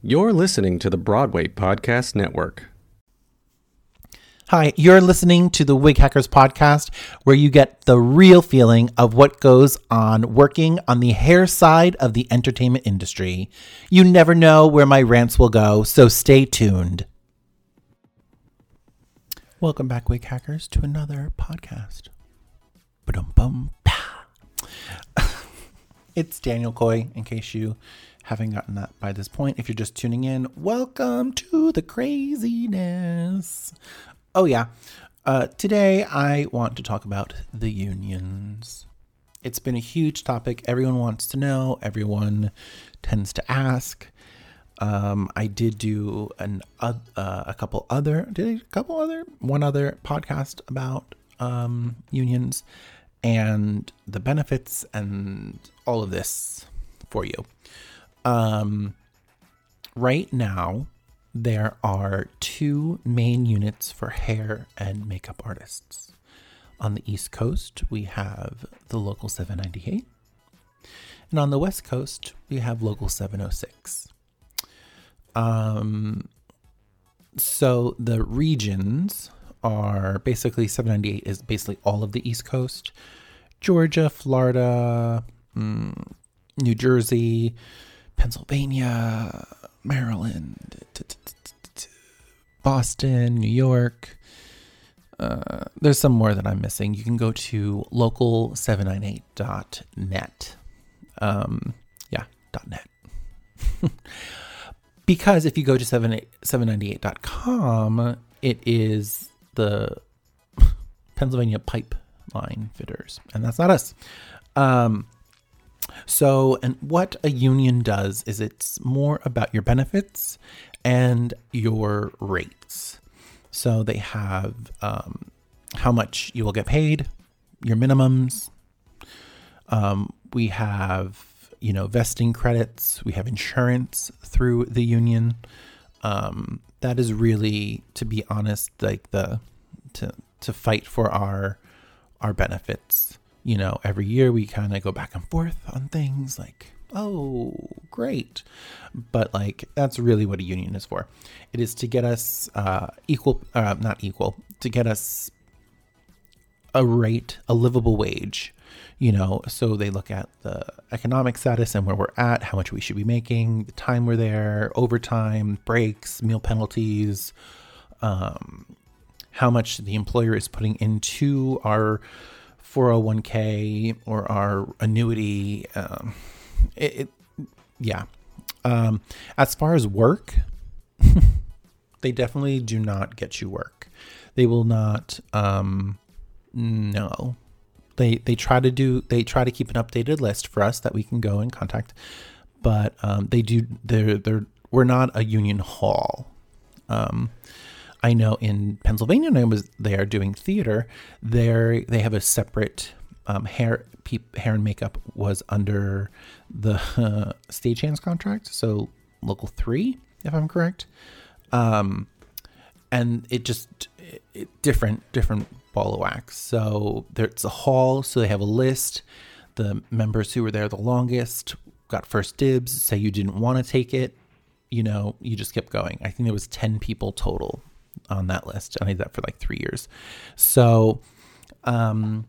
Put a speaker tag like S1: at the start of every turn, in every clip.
S1: You're listening to the Broadway Podcast Network.
S2: Hi, you're listening to the Wig Hackers podcast, where you get the real feeling of what goes on working on the hair side of the entertainment industry. You never know where my rants will go, so stay tuned. Welcome back, Wig Hackers, to another podcast. Ba-dum-bum, it's Daniel Koye, in case you haven't gotten that by this point. If you're just tuning in, welcome to the craziness. Oh, yeah. Uh, today, I want to talk about the unions. It's been a huge topic. Everyone wants to know, everyone tends to ask. Um, I did do an uh, a couple other, did a couple other, one other podcast about um, unions and the benefits and all of this for you. Um, right now, there are two main units for hair and makeup artists. On the East Coast, we have the Local 798. And on the West Coast, we have Local 706. Um, so the regions are basically 798 is basically all of the East Coast Georgia, Florida, mm, New Jersey, Pennsylvania, Maryland, Boston, New York. Uh, there's some more that I'm missing. You can go to local798.net. Um, yeah, .net. because if you go to 798.com, it is the Pennsylvania pipeline fitters, and that's not us. Um, so, and what a union does is it's more about your benefits and your rates. So they have um, how much you will get paid, your minimums. Um, we have you know vesting credits. We have insurance through the union. Um, that is really, to be honest, like the to to fight for our our benefits you know, every year we kind of go back and forth on things like, oh, great. But like, that's really what a union is for. It is to get us uh, equal, uh, not equal, to get us a rate, a livable wage. You know, so they look at the economic status and where we're at, how much we should be making, the time we're there, overtime, breaks, meal penalties, um, how much the employer is putting into our 401k or our annuity. Um, it, it, yeah. Um, as far as work, they definitely do not get you work. They will not. Um, no, they they try to do. They try to keep an updated list for us that we can go and contact, but um, they do. They're they're we're not a union hall. Um, I know in Pennsylvania, when I was there doing theater, there they have a separate um, hair hair and makeup was under the uh, stagehands contract, so local three, if I'm correct. Um, and it just it, different different ball of wax. So there's a hall, so they have a list. The members who were there the longest got first dibs. Say you didn't want to take it, you know, you just kept going. I think there was ten people total on that list. I did that for like three years. So, um,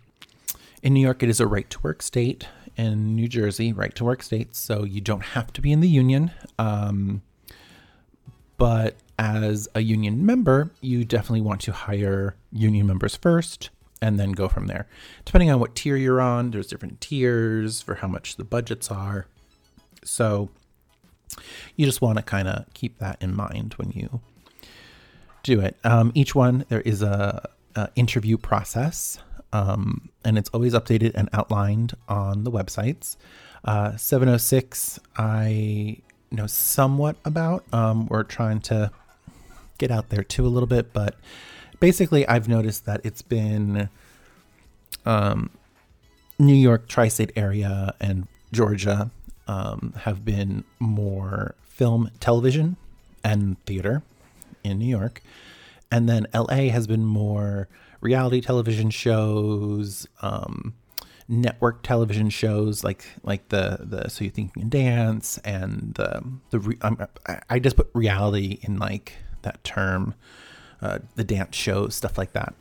S2: in New York, it is a right to work state. In New Jersey, right to work state. So you don't have to be in the union. Um, but as a union member, you definitely want to hire union members first and then go from there. Depending on what tier you're on, there's different tiers for how much the budgets are. So you just want to kind of keep that in mind when you do it. Um, each one there is a, a interview process, um, and it's always updated and outlined on the websites. Uh, 706, I know somewhat about. Um, we're trying to get out there too a little bit, but basically, I've noticed that it's been um, New York, tri-state area, and Georgia um, have been more film, television, and theater in New York. And then LA has been more reality television shows, um, network television shows like like the the So You Think You Can Dance and the the re, I, I just put reality in like that term, uh, the dance shows stuff like that.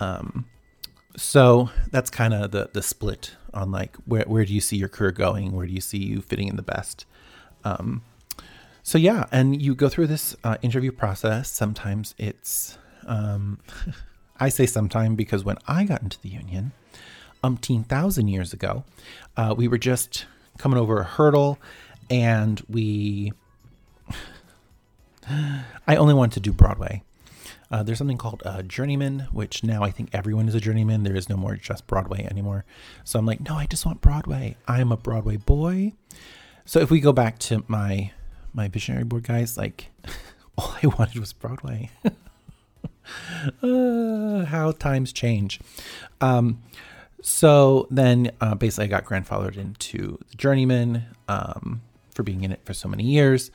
S2: Um, so that's kind of the the split on like where where do you see your career going? Where do you see you fitting in the best? Um, so yeah, and you go through this uh, interview process. Sometimes it's um, I say sometime because when I got into the union, umpteen thousand years ago, uh, we were just coming over a hurdle, and we. I only wanted to do Broadway. Uh, there's something called a journeyman, which now I think everyone is a journeyman. There is no more just Broadway anymore. So I'm like, no, I just want Broadway. I'm a Broadway boy. So if we go back to my my visionary board guys, like all I wanted was Broadway. uh, how times change. Um, so then uh, basically I got grandfathered into the journeyman um, for being in it for so many years.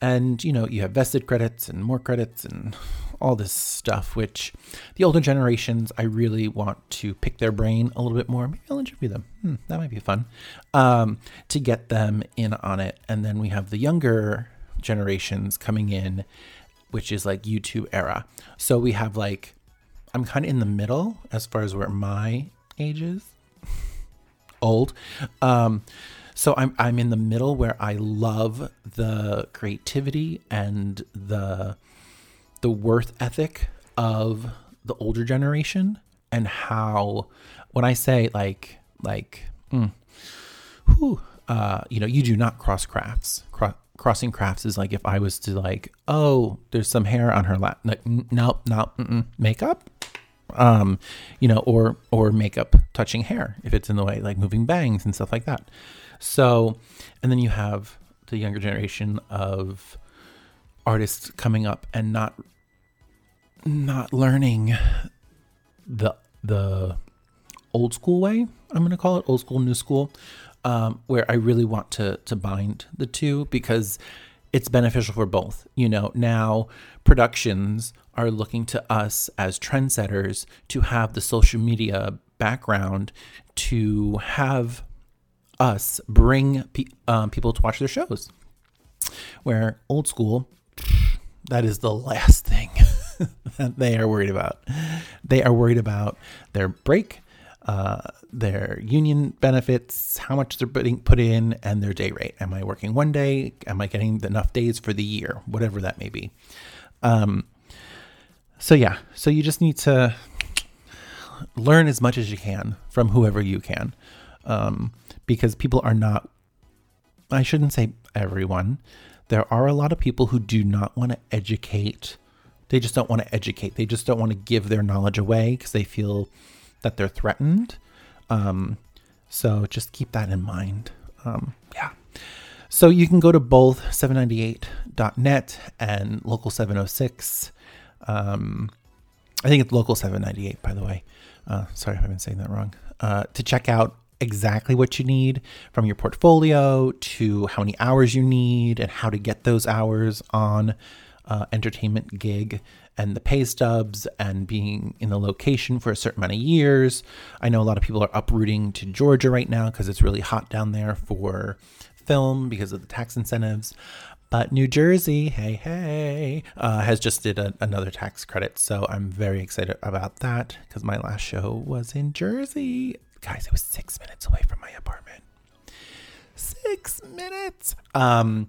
S2: And you know, you have vested credits and more credits and all this stuff, which the older generations, I really want to pick their brain a little bit more. Maybe I'll interview them. Hmm, that might be fun um, to get them in on it. And then we have the younger generations coming in, which is like YouTube era. So we have like, I'm kind of in the middle as far as where my age is. Old. Um, so I'm I'm in the middle where I love the creativity and the the worth ethic of the older generation and how when I say like like mm, whew, uh, you know you do not cross crafts. Cro- crossing crafts is like if I was to like oh there's some hair on her lap like no no makeup? Um you know or or makeup touching hair if it's in the way like moving bangs and stuff like that. So and then you have the younger generation of artists coming up and not not learning the the old school way. I'm going to call it old school, new school, um, where I really want to to bind the two because it's beneficial for both. You know, now productions are looking to us as trendsetters to have the social media background to have us bring pe- um, people to watch their shows. Where old school, that is the last thing that they are worried about. They are worried about their break, uh, their union benefits, how much they're putting put in, and their day rate. Am I working one day? Am I getting enough days for the year? Whatever that may be. Um, so yeah, so you just need to learn as much as you can from whoever you can, um, because people are not. I shouldn't say everyone. There are a lot of people who do not want to educate they just don't want to educate. They just don't want to give their knowledge away because they feel that they're threatened. Um, so just keep that in mind. Um, yeah. So you can go to both 798.net and local 706. Um, I think it's local 798, by the way. Uh, sorry if I've been saying that wrong. Uh, to check out exactly what you need from your portfolio to how many hours you need and how to get those hours on uh, entertainment gig and the pay stubs and being in the location for a certain amount of years. I know a lot of people are uprooting to Georgia right now because it's really hot down there for film because of the tax incentives. But New Jersey, hey, hey, uh, has just did a, another tax credit. So I'm very excited about that because my last show was in Jersey. Guys, it was six minutes away from my apartment. Six minutes. Um,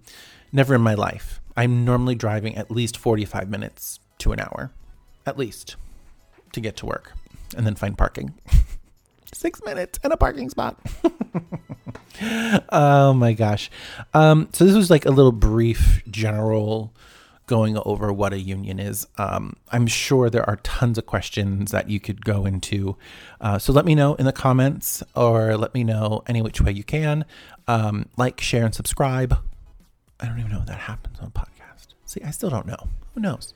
S2: never in my life I'm normally driving at least 45 minutes to an hour, at least, to get to work and then find parking. Six minutes and a parking spot. oh my gosh. Um, so, this was like a little brief general going over what a union is. Um, I'm sure there are tons of questions that you could go into. Uh, so let me know in the comments or let me know any which way you can. Um, like, share, and subscribe. I don't even know if that happens on a podcast. See, I still don't know. Who knows?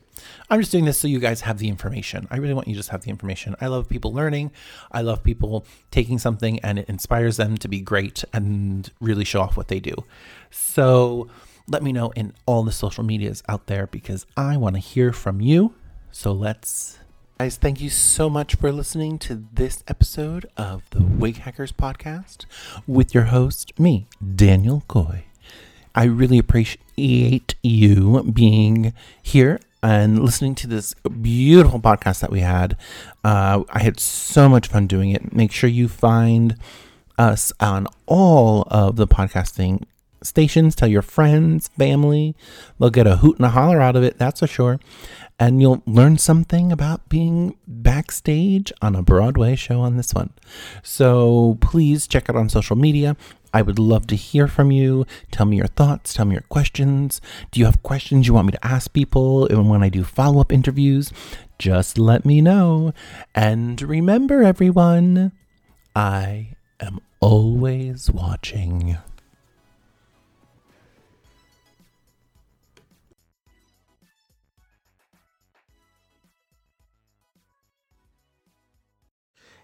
S2: I'm just doing this so you guys have the information. I really want you to just have the information. I love people learning. I love people taking something and it inspires them to be great and really show off what they do. So let me know in all the social medias out there because I want to hear from you. So let's Guys, thank you so much for listening to this episode of the Wig Hackers podcast with your host, me, Daniel Koye. I really appreciate you being here and listening to this beautiful podcast that we had. Uh, I had so much fun doing it. Make sure you find us on all of the podcasting stations. Tell your friends, family. They'll get a hoot and a holler out of it, that's for sure and you'll learn something about being backstage on a Broadway show on this one. So please check it on social media. I would love to hear from you. Tell me your thoughts, tell me your questions. Do you have questions you want me to ask people? And when I do follow up interviews, just let me know. And remember, everyone, I am always watching.